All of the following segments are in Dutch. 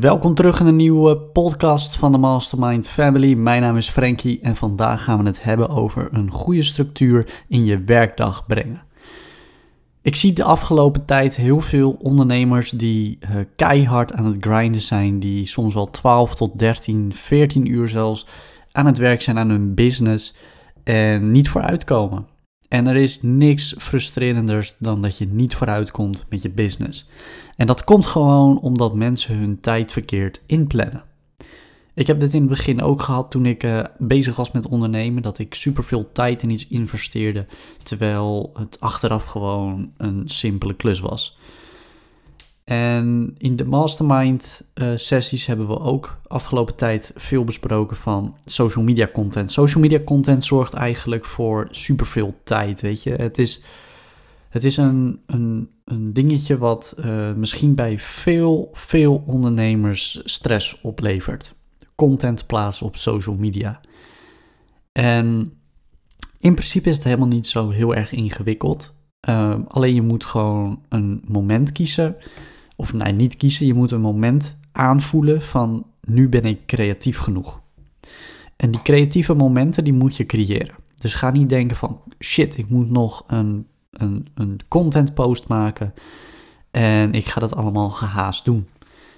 Welkom terug in een nieuwe podcast van de Mastermind Family. Mijn naam is Frankie en vandaag gaan we het hebben over een goede structuur in je werkdag brengen. Ik zie de afgelopen tijd heel veel ondernemers die uh, keihard aan het grinden zijn, die soms wel 12 tot 13, 14 uur zelfs aan het werk zijn aan hun business en niet vooruitkomen. En er is niks frustrerenders dan dat je niet vooruitkomt met je business. En dat komt gewoon omdat mensen hun tijd verkeerd inplannen. Ik heb dit in het begin ook gehad toen ik uh, bezig was met ondernemen, dat ik superveel tijd in iets investeerde, terwijl het achteraf gewoon een simpele klus was. En in de mastermind uh, sessies hebben we ook afgelopen tijd veel besproken van social media content. Social media content zorgt eigenlijk voor superveel tijd, weet je. Het is, het is een, een, een dingetje wat uh, misschien bij veel, veel ondernemers stress oplevert. Content plaatsen op social media. En in principe is het helemaal niet zo heel erg ingewikkeld. Uh, alleen je moet gewoon een moment kiezen of nee, niet kiezen. Je moet een moment aanvoelen van nu ben ik creatief genoeg. En die creatieve momenten die moet je creëren. Dus ga niet denken van shit, ik moet nog een, een, een content post maken en ik ga dat allemaal gehaast doen.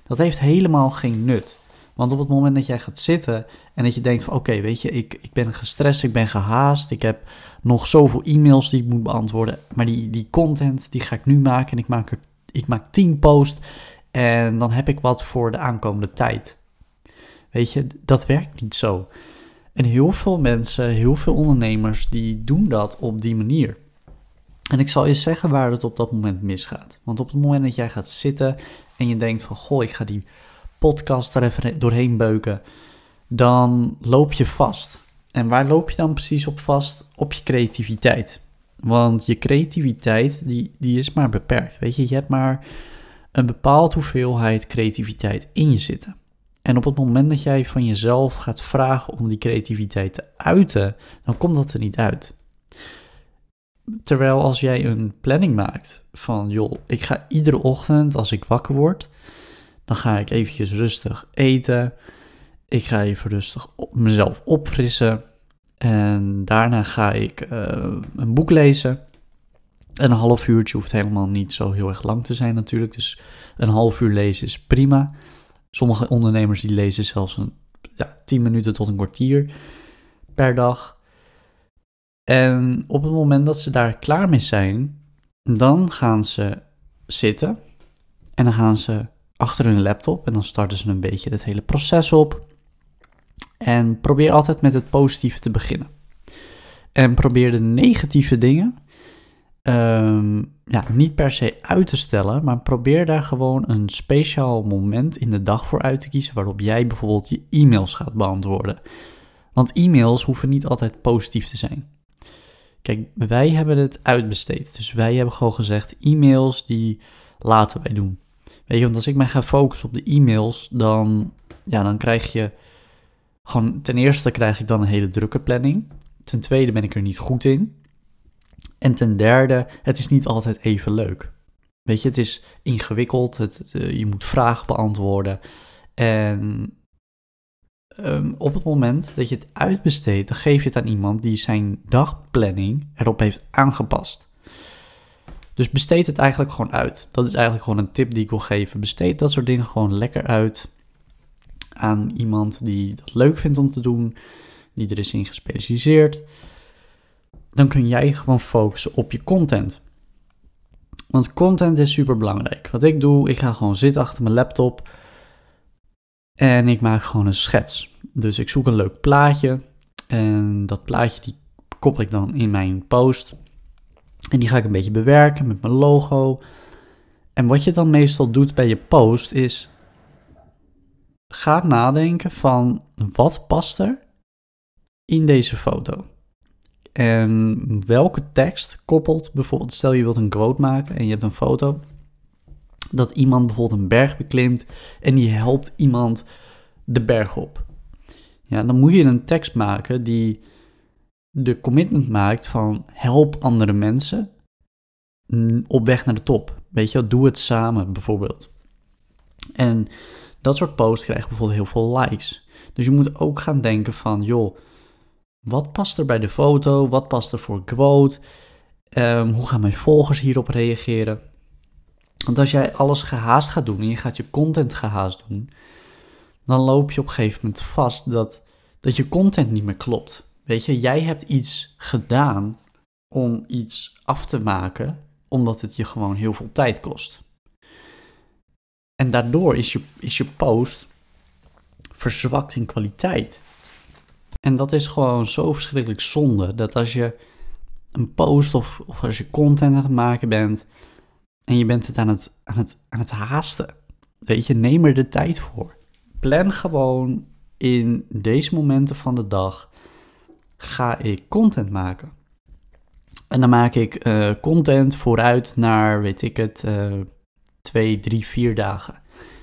Dat heeft helemaal geen nut. Want op het moment dat jij gaat zitten en dat je denkt van oké, weet je, ik, ik ben gestrest, ik ben gehaast, ik heb nog zoveel e-mails die ik moet beantwoorden, maar die, die content die ga ik nu maken en ik maak er ik maak 10 posts en dan heb ik wat voor de aankomende tijd. Weet je, dat werkt niet zo. En heel veel mensen, heel veel ondernemers, die doen dat op die manier. En ik zal je zeggen waar het op dat moment misgaat. Want op het moment dat jij gaat zitten en je denkt van, goh, ik ga die podcast er even doorheen beuken, dan loop je vast. En waar loop je dan precies op vast? Op je creativiteit. Want je creativiteit, die, die is maar beperkt. Weet je, je hebt maar een bepaald hoeveelheid creativiteit in je zitten. En op het moment dat jij van jezelf gaat vragen om die creativiteit te uiten, dan komt dat er niet uit. Terwijl als jij een planning maakt van, joh, ik ga iedere ochtend als ik wakker word, dan ga ik eventjes rustig eten. Ik ga even rustig op mezelf opfrissen. En daarna ga ik uh, een boek lezen. Een half uurtje hoeft helemaal niet zo heel erg lang te zijn natuurlijk. Dus een half uur lezen is prima. Sommige ondernemers die lezen zelfs een, ja, 10 minuten tot een kwartier per dag. En op het moment dat ze daar klaar mee zijn, dan gaan ze zitten. En dan gaan ze achter hun laptop en dan starten ze een beetje het hele proces op. En probeer altijd met het positieve te beginnen. En probeer de negatieve dingen um, ja, niet per se uit te stellen, maar probeer daar gewoon een speciaal moment in de dag voor uit te kiezen waarop jij bijvoorbeeld je e-mails gaat beantwoorden. Want e-mails hoeven niet altijd positief te zijn. Kijk, wij hebben het uitbesteed. Dus wij hebben gewoon gezegd: e-mails die laten wij doen. Weet je, want als ik mij ga focussen op de e-mails, dan, ja, dan krijg je ten eerste krijg ik dan een hele drukke planning. Ten tweede ben ik er niet goed in. En ten derde, het is niet altijd even leuk. Weet je, het is ingewikkeld. Het, eh, je moet vragen beantwoorden. En um, op het moment dat je het uitbesteedt, dan geef je het aan iemand die zijn dagplanning erop heeft aangepast. Dus besteed het eigenlijk gewoon uit. Dat is eigenlijk gewoon een tip die ik wil geven. Besteed dat soort dingen gewoon lekker uit aan iemand die dat leuk vindt om te doen, die er is in gespecialiseerd, dan kun jij gewoon focussen op je content. Want content is super belangrijk. Wat ik doe, ik ga gewoon zitten achter mijn laptop en ik maak gewoon een schets. Dus ik zoek een leuk plaatje en dat plaatje die koppel ik dan in mijn post. En die ga ik een beetje bewerken met mijn logo. En wat je dan meestal doet bij je post is ga nadenken van wat past er in deze foto. En welke tekst koppelt bijvoorbeeld, stel je wilt een quote maken en je hebt een foto, dat iemand bijvoorbeeld een berg beklimt en die helpt iemand de berg op. Ja, dan moet je een tekst maken die de commitment maakt van help andere mensen op weg naar de top. Weet je, doe het samen bijvoorbeeld. En Dat soort posts krijgen bijvoorbeeld heel veel likes. Dus je moet ook gaan denken van, joh, wat past er bij de foto? Wat past er voor quote? Ehm, hoe gaan mijn volgers hierop reageren? Want als jij alles gehaast gaat doen en je gaat je content gehaast doen, dan loop je op een gegeven moment vast dat, dat je content niet meer klopt. Weet je, jij hebt iets gedaan om iets af te maken, omdat het je gewoon heel veel tijd kost. En daardoor is je, is je post verzwakt in kwaliteit. En dat is gewoon zo verschrikkelijk zonde. Dat als je een post of, of als je content aan het maken bent. en je bent het aan het, aan, het, aan het haasten. Weet je, neem er de tijd voor. Plan gewoon in deze momenten van de dag. ga ik content maken. En dan maak ik uh, content vooruit naar, weet ik het, uh, twee, drie, vier dagen.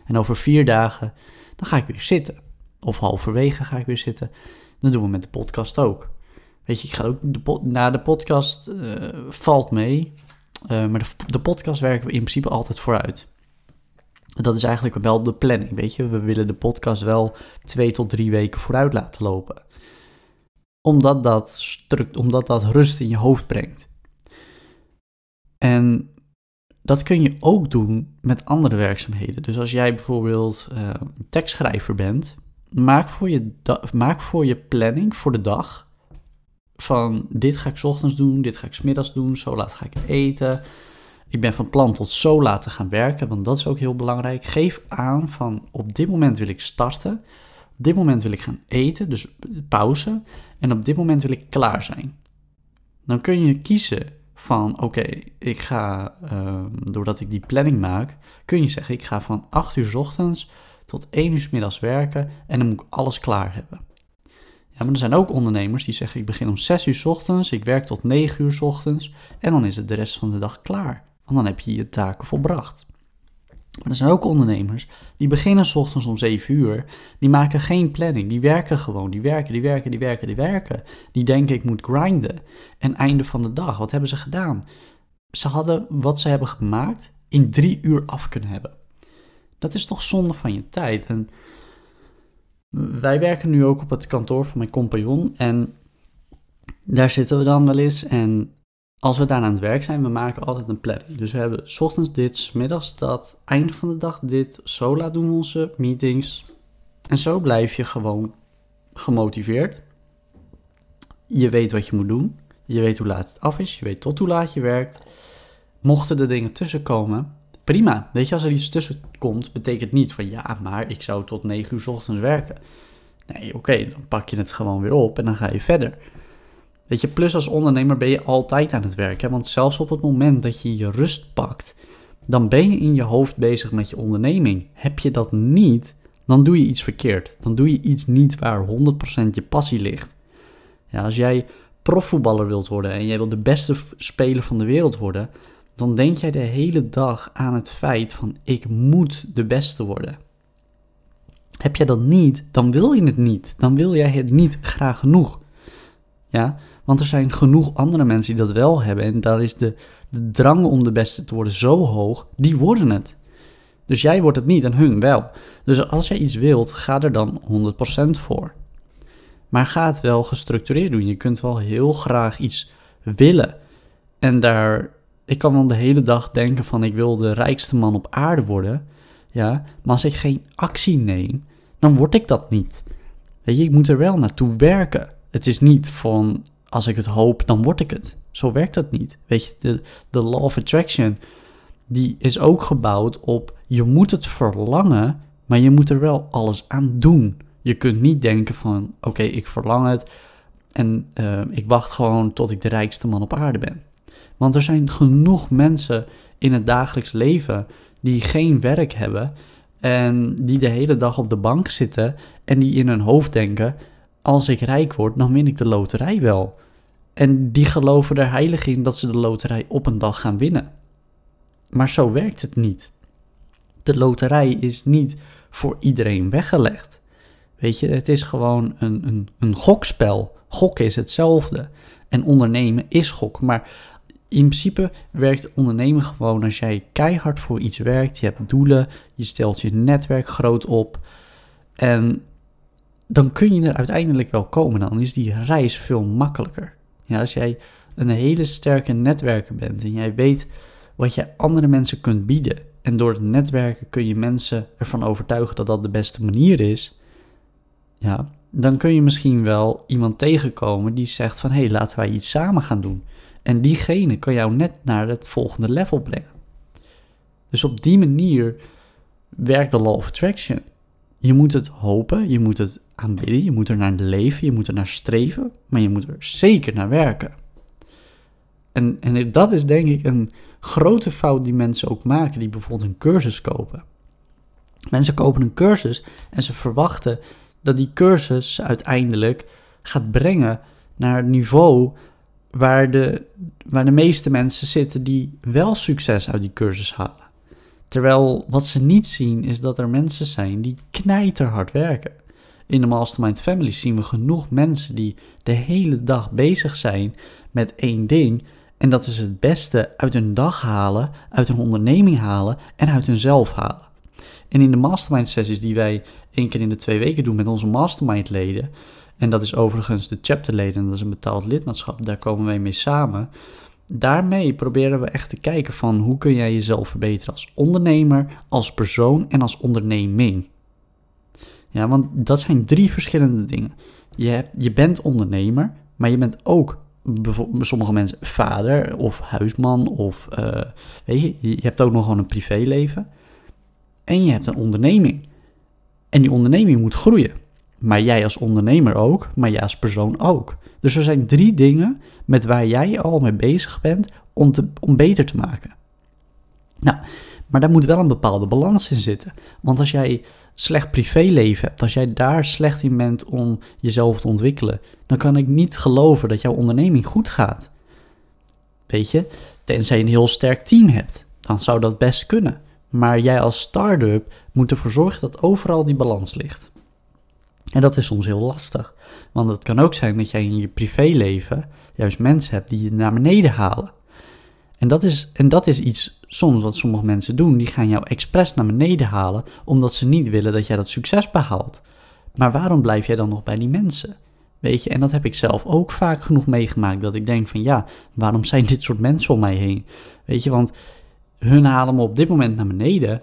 En over vier dagen, dan ga ik weer zitten. Of halverwege ga ik weer zitten. Dat doen we met de podcast ook. Weet je, ik ga ook de na de podcast uh, valt mee. Uh, maar de, de, podcast werken we in principe altijd vooruit. Dat is eigenlijk wel de planning, weet je. We willen de podcast wel twee tot drie weken vooruit laten lopen. Omdat dat, omdat dat rust in je hoofd brengt. En dat kun je ook doen met andere werkzaamheden. Dus als jij bijvoorbeeld uh, tekstschrijver bent, maak voor, je maak voor je planning voor de dag van dit ga ik ochtends doen, dit ga ik middags doen, zo laat ga ik eten. Ik ben van plan tot zo laat te gaan werken, want dat is ook heel belangrijk. Geef aan van op dit moment wil ik starten, op dit moment wil ik gaan eten, dus pauze, en op dit moment wil ik klaar zijn. Dan kun je kiezen van oké, ik ga, uh, doordat ik die planning maak, kun je zeggen ik ga van 8 uur ochtends tot 1 uur middags werken en dan moet ik alles klaar hebben. Ja, maar er zijn ook ondernemers die zeggen: ik begin om 6 uur ochtends, ik werk tot 9 uur ochtends en dan is het de rest van de dag klaar. Want dan heb je je taken volbracht. Maar er zijn ook ondernemers die beginnen s ochtends om 7 uur, die maken geen planning, die werken gewoon, die werken, die werken, die werken, die werken. Die denken ik moet grinden. En einde van de dag, wat hebben ze gedaan? Ze hadden wat ze hebben gemaakt in drie uur af kunnen hebben. Dat is toch zonde van je tijd. En wij werken nu ook op het kantoor van mijn compagnon en daar zitten we dan wel eens. En als we daar aan het werk zijn, we maken altijd een planning. Dus we hebben ochtends dit, middags dat, einde van de dag dit. Zo laat doen we onze meetings. En zo blijf je gewoon gemotiveerd. Je weet wat je moet doen. Je weet hoe laat het af is. Je weet tot hoe laat je werkt. Mochten er dingen tussenkomen, prima. Weet je, als er iets tussen komt, betekent niet van ja, maar ik zou tot 9 uur ochtends werken. Nee, oké, dan pak je het gewoon weer op en dan ga je verder. Weet je, plus als ondernemer ben je altijd aan het werken. Want zelfs op het moment dat je je rust pakt, dan ben je in je hoofd bezig met je onderneming. Heb je dat niet, dan doe je iets verkeerd. Dan doe je iets niet waar 100% je passie ligt. Ja, als jij profvoetballer wilt worden en jij wil de beste speler van de wereld worden, dan denk jij de hele dag aan het feit van ik moet de beste worden. Heb jij dat niet, dan wil je het niet. Dan wil jij het niet graag genoeg. Ja, want er zijn genoeg andere mensen die dat wel hebben. En daar is de, de drang om de beste te worden zo hoog, die worden het. Dus jij wordt het niet en hun wel. Dus als jij iets wilt, ga er dan 100% voor. Maar ga het wel gestructureerd doen. Je kunt wel heel graag iets willen. En daar ik kan wel de hele dag denken van ik wil de rijkste man op aarde worden. Ja, maar als ik geen actie neem, dan word ik dat niet. Je, ik moet er wel naartoe werken. Het is niet van als ik het hoop, dan word ik het. Zo werkt dat niet. Weet je, de, de law of attraction, die is ook gebouwd op je moet het verlangen, maar je moet er wel alles aan doen. Je kunt niet denken van oké, ik verlang het en uh, ik wacht gewoon tot ik de rijkste man op aarde ben. Want er zijn genoeg mensen in het dagelijks leven die geen werk hebben en die de hele dag op de bank zitten en die in hun hoofd denken: als ik rijk word, dan win ik de loterij wel. En die geloven er heilig in dat ze de loterij op een dag gaan winnen. Maar zo werkt het niet. De loterij is niet voor iedereen weggelegd. Weet je, het is gewoon een, een, een gokspel. Gokken is hetzelfde. En ondernemen is gok. Maar in principe werkt ondernemen gewoon als jij keihard voor iets werkt. Je hebt doelen, je stelt je netwerk groot op. En dan kun je er uiteindelijk wel komen. Dan is die reis veel makkelijker. Ja, als jij een hele sterke netwerker bent en jij weet wat je andere mensen kunt bieden. En door het netwerken kun je mensen ervan overtuigen dat dat de beste manier is. Ja, dan kun je misschien wel iemand tegenkomen die zegt van hé, hey, laten wij iets samen gaan doen. En diegene kan jou net naar het volgende level brengen. Dus op die manier werkt de law of attraction. Je moet het hopen, je moet het je moet er naar leven, je moet er naar streven, maar je moet er zeker naar werken. En, en dat is denk ik een grote fout die mensen ook maken, die bijvoorbeeld een cursus kopen. Mensen kopen een cursus en ze verwachten dat die cursus uiteindelijk gaat brengen naar het niveau waar de, waar de meeste mensen zitten die wel succes uit die cursus halen. Terwijl wat ze niet zien is dat er mensen zijn die knijterhard werken. In de Mastermind Family zien we genoeg mensen die de hele dag bezig zijn met één ding. En dat is het beste uit hun dag halen, uit hun onderneming halen en uit hunzelf halen. En in de mastermind sessies die wij één keer in de twee weken doen met onze mastermind leden, en dat is overigens de chapterleden, dat is een betaald lidmaatschap, daar komen wij mee samen. Daarmee proberen we echt te kijken van hoe kun jij jezelf verbeteren als ondernemer, als persoon en als onderneming. Ja, want dat zijn drie verschillende dingen. Je, hebt, je bent ondernemer, maar je bent ook sommige mensen vader of huisman of uh, weet je, je hebt ook nog gewoon een privéleven. En je hebt een onderneming. En die onderneming moet groeien. Maar jij als ondernemer ook, maar jij als persoon ook. Dus er zijn drie dingen met waar jij al mee bezig bent om, te, om beter te maken. Nou, maar daar moet wel een bepaalde balans in zitten. Want als jij slecht privéleven hebt, als jij daar slecht in bent om jezelf te ontwikkelen, dan kan ik niet geloven dat jouw onderneming goed gaat. Weet je, tenzij je een heel sterk team hebt, dan zou dat best kunnen. Maar jij als start-up moet ervoor zorgen dat overal die balans ligt. En dat is soms heel lastig. Want het kan ook zijn dat jij in je privéleven juist mensen hebt die je naar beneden halen. En dat is, en dat is iets soms wat sommige mensen doen. Die gaan jou expres naar beneden halen omdat ze niet willen dat jij dat succes behaalt. Maar waarom blijf jij dan nog bij die mensen? Weet je, en dat heb ik zelf ook vaak genoeg meegemaakt. Dat ik denk van ja, waarom zijn dit soort mensen om mij heen? Weet je, want hun halen me op dit moment naar beneden.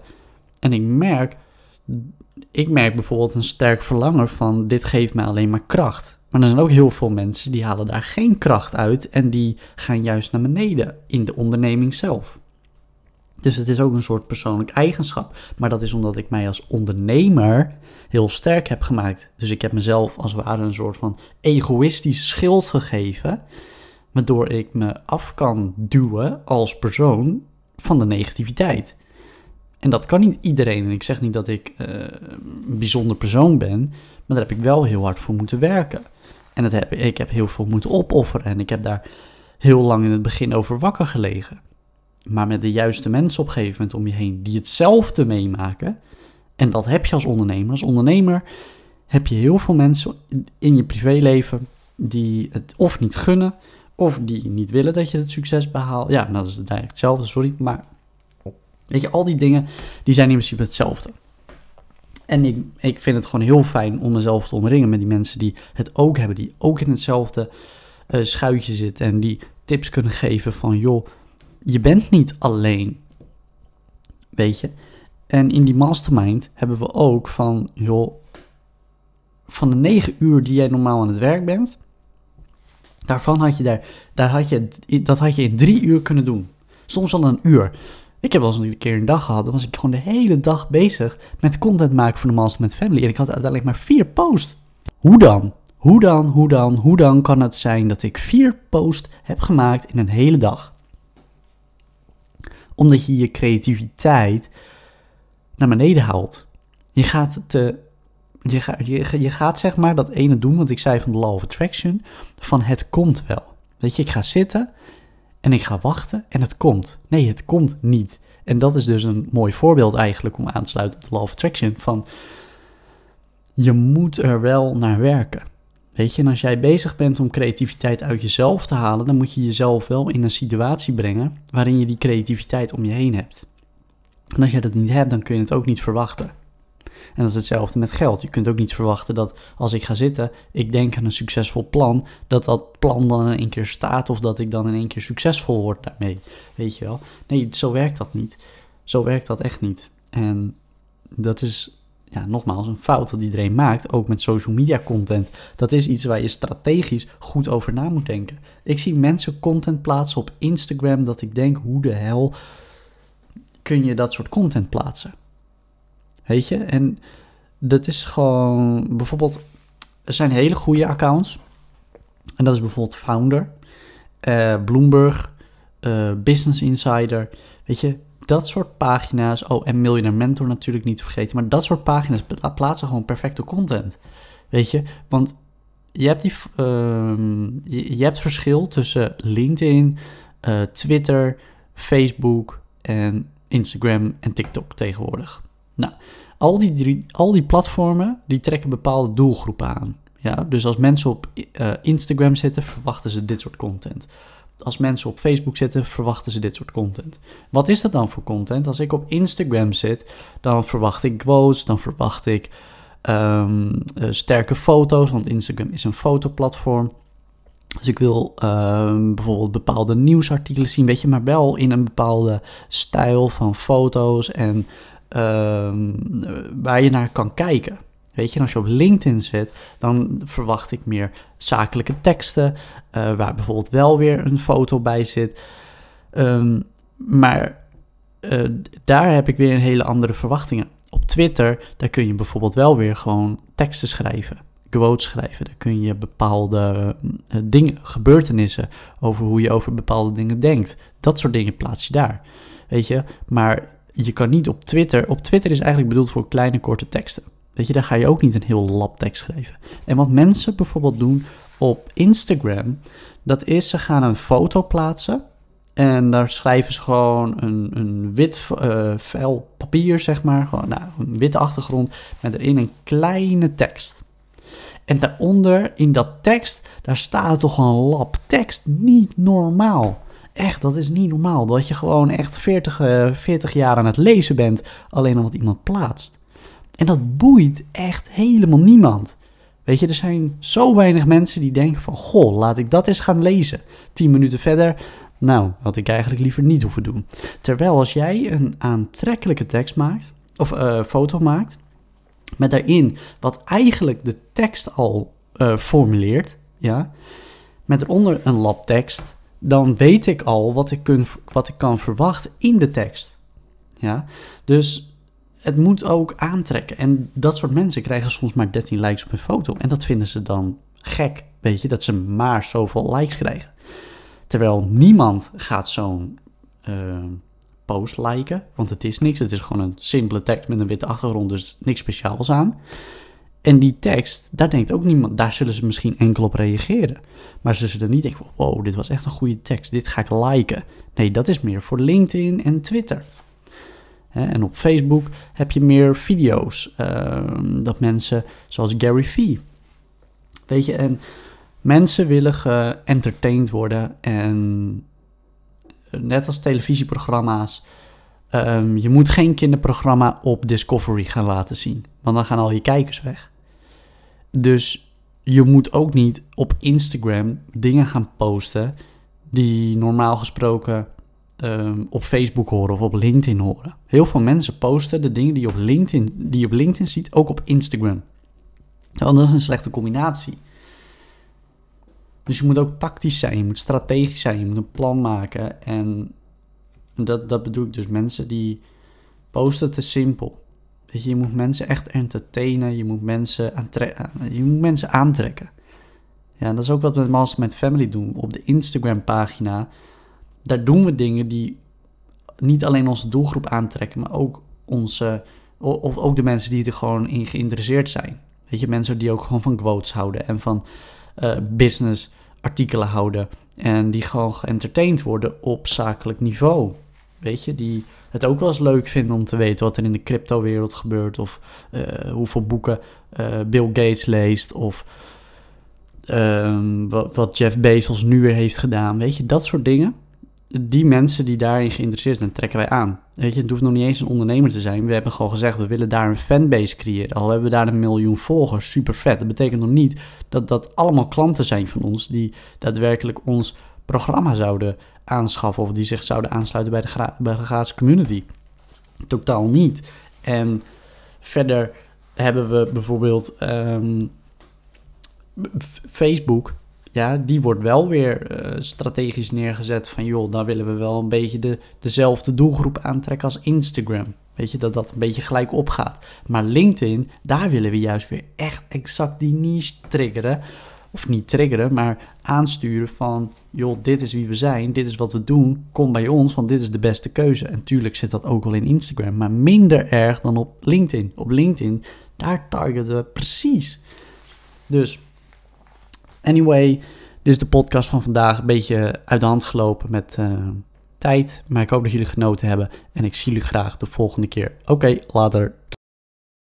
En ik merk ik merk bijvoorbeeld een sterk verlangen van dit geeft mij alleen maar kracht. Maar er zijn ook heel veel mensen die halen daar geen kracht uit en die gaan juist naar beneden in de onderneming zelf. Dus het is ook een soort persoonlijk eigenschap. Maar dat is omdat ik mij als ondernemer heel sterk heb gemaakt. Dus ik heb mezelf als het ware een soort van egoïstisch schild gegeven. Waardoor ik me af kan duwen als persoon van de negativiteit. En dat kan niet iedereen. En ik zeg niet dat ik uh, een bijzonder persoon ben, maar daar heb ik wel heel hard voor moeten werken. En dat heb, ik heb heel veel moeten opofferen en ik heb daar heel lang in het begin over wakker gelegen. Maar met de juiste mensen op een gegeven moment om je heen die hetzelfde meemaken. En dat heb je als ondernemer. Als ondernemer heb je heel veel mensen in je privéleven die het of niet gunnen, of die niet willen dat je het succes behaalt. Ja, dat is eigenlijk hetzelfde, sorry. Maar Weet je, al die dingen, die zijn in principe hetzelfde. En ik, ik vind het gewoon heel fijn om mezelf te omringen met die mensen die het ook hebben, die ook in hetzelfde uh, schuitje zitten en die tips kunnen geven van, joh, je bent niet alleen. Weet je? En in die mastermind hebben we ook van, joh, van de negen uur die jij normaal aan het werk bent, daarvan had je daar, daar had je, dat had je in drie uur kunnen doen. Soms al een uur. Ik heb wel eens een keer een dag gehad, dan was ik gewoon de hele dag bezig met content maken voor de Mastermind Family. En ik had uiteindelijk maar vier posts. Hoe dan? Hoe dan, hoe dan, hoe dan kan het zijn dat ik vier posts heb gemaakt in een hele dag? Omdat je je creativiteit naar beneden haalt. Je gaat te je, gaat, je, je, gaat zeg maar dat ene doen wat ik zei van de Law of Attraction, van het komt wel. Weet je, ik ga zitten en ik ga wachten en het komt. Nee, het komt niet. En dat is dus een mooi voorbeeld eigenlijk om aan te sluiten op de Law of Attraction van je moet er wel naar werken. Weet je, en als jij bezig bent om creativiteit uit jezelf te halen, dan moet je jezelf wel in een situatie brengen waarin je die creativiteit om je heen hebt. En als je dat niet hebt, dan kun je het ook niet verwachten. En dat is hetzelfde met geld. Je kunt ook niet verwachten dat als ik ga zitten, ik denk aan een succesvol plan, dat dat plan dan in één keer staat of dat ik dan in één keer succesvol word daarmee. Weet je wel? Nee, zo werkt dat niet. Zo werkt dat echt niet. En dat is, ja, nogmaals, een fout dat iedereen maakt, ook met social media content. Dat is iets waar je strategisch goed over na moet denken. Ik zie mensen content plaatsen op Instagram dat ik denk, hoe de hel kun je dat soort content plaatsen? Weet je? En dat is gewoon bijvoorbeeld, er zijn hele goede accounts. En dat is bijvoorbeeld Founder, uh, Bloomberg, uh, Business Insider. Weet je, dat soort pagina's. Oh, en Millionaire Mentor natuurlijk niet te vergeten. Maar dat soort pagina's plaatsen gewoon perfecte content. Weet je, want je hebt, die, uh, je, je, hebt verschil tussen LinkedIn, uh, Twitter, Facebook en Instagram en TikTok tegenwoordig. Nou, al die, drie, al die platformen die trekken bepaalde doelgroepen aan. Ja, dus als mensen op uh, Instagram zitten, verwachten ze dit soort content. Als mensen op Facebook zitten, verwachten ze dit soort content. Wat is dat dan voor content? Als ik op Instagram zit, dan verwacht ik quotes, dan verwacht ik um, uh, sterke foto's, want Instagram is een fotoplatform. Dus ik wil uh, bijvoorbeeld bepaalde nieuwsartikelen zien, weet je, maar wel in een bepaalde stijl van foto's en waar je naar kan kijken. Weet je, als je op LinkedIn zit, dan verwacht ik meer zakelijke teksten, uh, waar bijvoorbeeld wel weer een foto bij zit. Um, maar uh, daar heb ik weer een hele andere verwachtingen. Op Twitter, daar kun je bijvoorbeeld wel weer gewoon teksten schrijven, quotes schrijven. Daar kun je bepaalde uh, dingen, gebeurtenissen over hoe je over bepaalde dingen denkt. Dat soort dingen plaats je daar. Weet je, maar je kan niet op Twitter. Op Twitter is eigenlijk bedoeld voor kleine, korte teksten. Weet je, daar ga je ook niet een heel lab tekst schrijven. En wat mensen bijvoorbeeld doen op Instagram, dat is ze gaan een foto plaatsen. En daar schrijven ze gewoon een, een wit uh, vel papier, zeg maar. Gewoon, nou, een witte achtergrond met erin een kleine tekst. En daaronder, in dat tekst, daar staat toch een lab tekst. Niet normaal. Echt, dat is niet normaal. Dat je gewoon echt 40, uh, 40 jaar aan het lezen bent, alleen omdat iemand plaatst. En dat boeit echt helemaal niemand. Weet je, er zijn zo weinig mensen die denken van... Goh, laat ik dat eens gaan lezen. Tien minuten verder, nou, had ik eigenlijk liever niet hoeven doen. Terwijl als jij een aantrekkelijke tekst maakt, of uh, foto maakt... met daarin wat eigenlijk de tekst al uh, formuleert, ja... met eronder een labtekst dan weet ik al wat ik, kun, wat ik kan verwachten in de tekst. Ja, dus het moet ook aantrekken. En dat soort mensen krijgen soms maar 13 likes op een foto. En dat vinden ze dan gek, weet je, dat ze maar zoveel likes krijgen. Terwijl niemand gaat zo'n uh, post liken, want het is niks. Het is gewoon een simpele tekst met een witte achtergrond, dus niks speciaals aan. En die tekst, daar denkt ook niemand, daar zullen ze misschien enkel op reageren. Maar ze zullen niet denken, wow, dit was echt een goede tekst, dit ga ik liken. Nee, dat is meer voor LinkedIn en Twitter. En op Facebook heb je meer video's. Uh, dat mensen, zoals Gary Vee. Weet je, en mensen willen geëntertained worden. En net als televisieprogramma's. Um, je moet geen kinderprogramma op Discovery gaan laten zien. Want dan gaan al je kijkers weg. Dus je moet ook niet op Instagram dingen gaan posten die normaal gesproken um, op Facebook horen of op LinkedIn horen. Heel veel mensen posten de dingen die je op LinkedIn, die je op LinkedIn ziet, ook op Instagram. Want dat is een slechte combinatie. Dus je moet ook tactisch zijn, je moet strategisch zijn, je moet een plan maken. En dat, dat bedoel ik dus mensen die posten te simpel. Je, je moet mensen echt entertainen, je moet mensen, je moet mensen aantrekken. Ja, dat is ook wat we met Master met Family doen. Op de Instagram pagina, daar doen we dingen die niet alleen onze doelgroep aantrekken, maar ook onze, of ook de mensen die er gewoon in geïnteresseerd zijn. Weet je, mensen die ook gewoon van quotes houden en van uh, business artikelen houden. En die gewoon geëntertained worden op zakelijk niveau. Weet je, die het ook wel eens leuk vinden om te weten wat er in de crypto-wereld gebeurt. Of uh, hoeveel boeken uh, Bill Gates leest. Of ehm, wat, wat Jeff Bezos nu weer heeft gedaan. Weet je, dat soort dingen. Die mensen die daarin geïnteresseerd zijn, trekken wij aan. Weet je, het hoeft nog niet eens een ondernemer te zijn. We hebben gewoon gezegd, we willen daar een fanbase creëren. Al hebben we daar een miljoen volgers, super vet. Dat betekent nog niet dat dat allemaal klanten zijn van ons... die daadwerkelijk ons programma zouden aanschaffen... of die zich zouden aansluiten bij de, gra gratis community. Totaal niet. En verder hebben we bijvoorbeeld ehm, Facebook. Ja, die wordt wel weer uh, strategisch neergezet van joh, daar willen we wel een beetje de, dezelfde doelgroep aantrekken als Instagram. Weet je, dat dat een beetje gelijk opgaat. Maar LinkedIn, daar willen we juist weer echt exact die niche triggeren. Of niet triggeren, maar aansturen van joh, dit is wie we zijn, dit is wat we doen, kom bij ons, want dit is de beste keuze. En tuurlijk zit dat ook wel in Instagram, maar minder erg dan op LinkedIn. Op LinkedIn, daar targeten we precies. Dus, anyway, dit is de podcast van vandaag. Een beetje uit de hand gelopen met uh, tijd, maar ik hoop dat jullie genoten hebben. En ik zie jullie graag de volgende keer. Oké, later.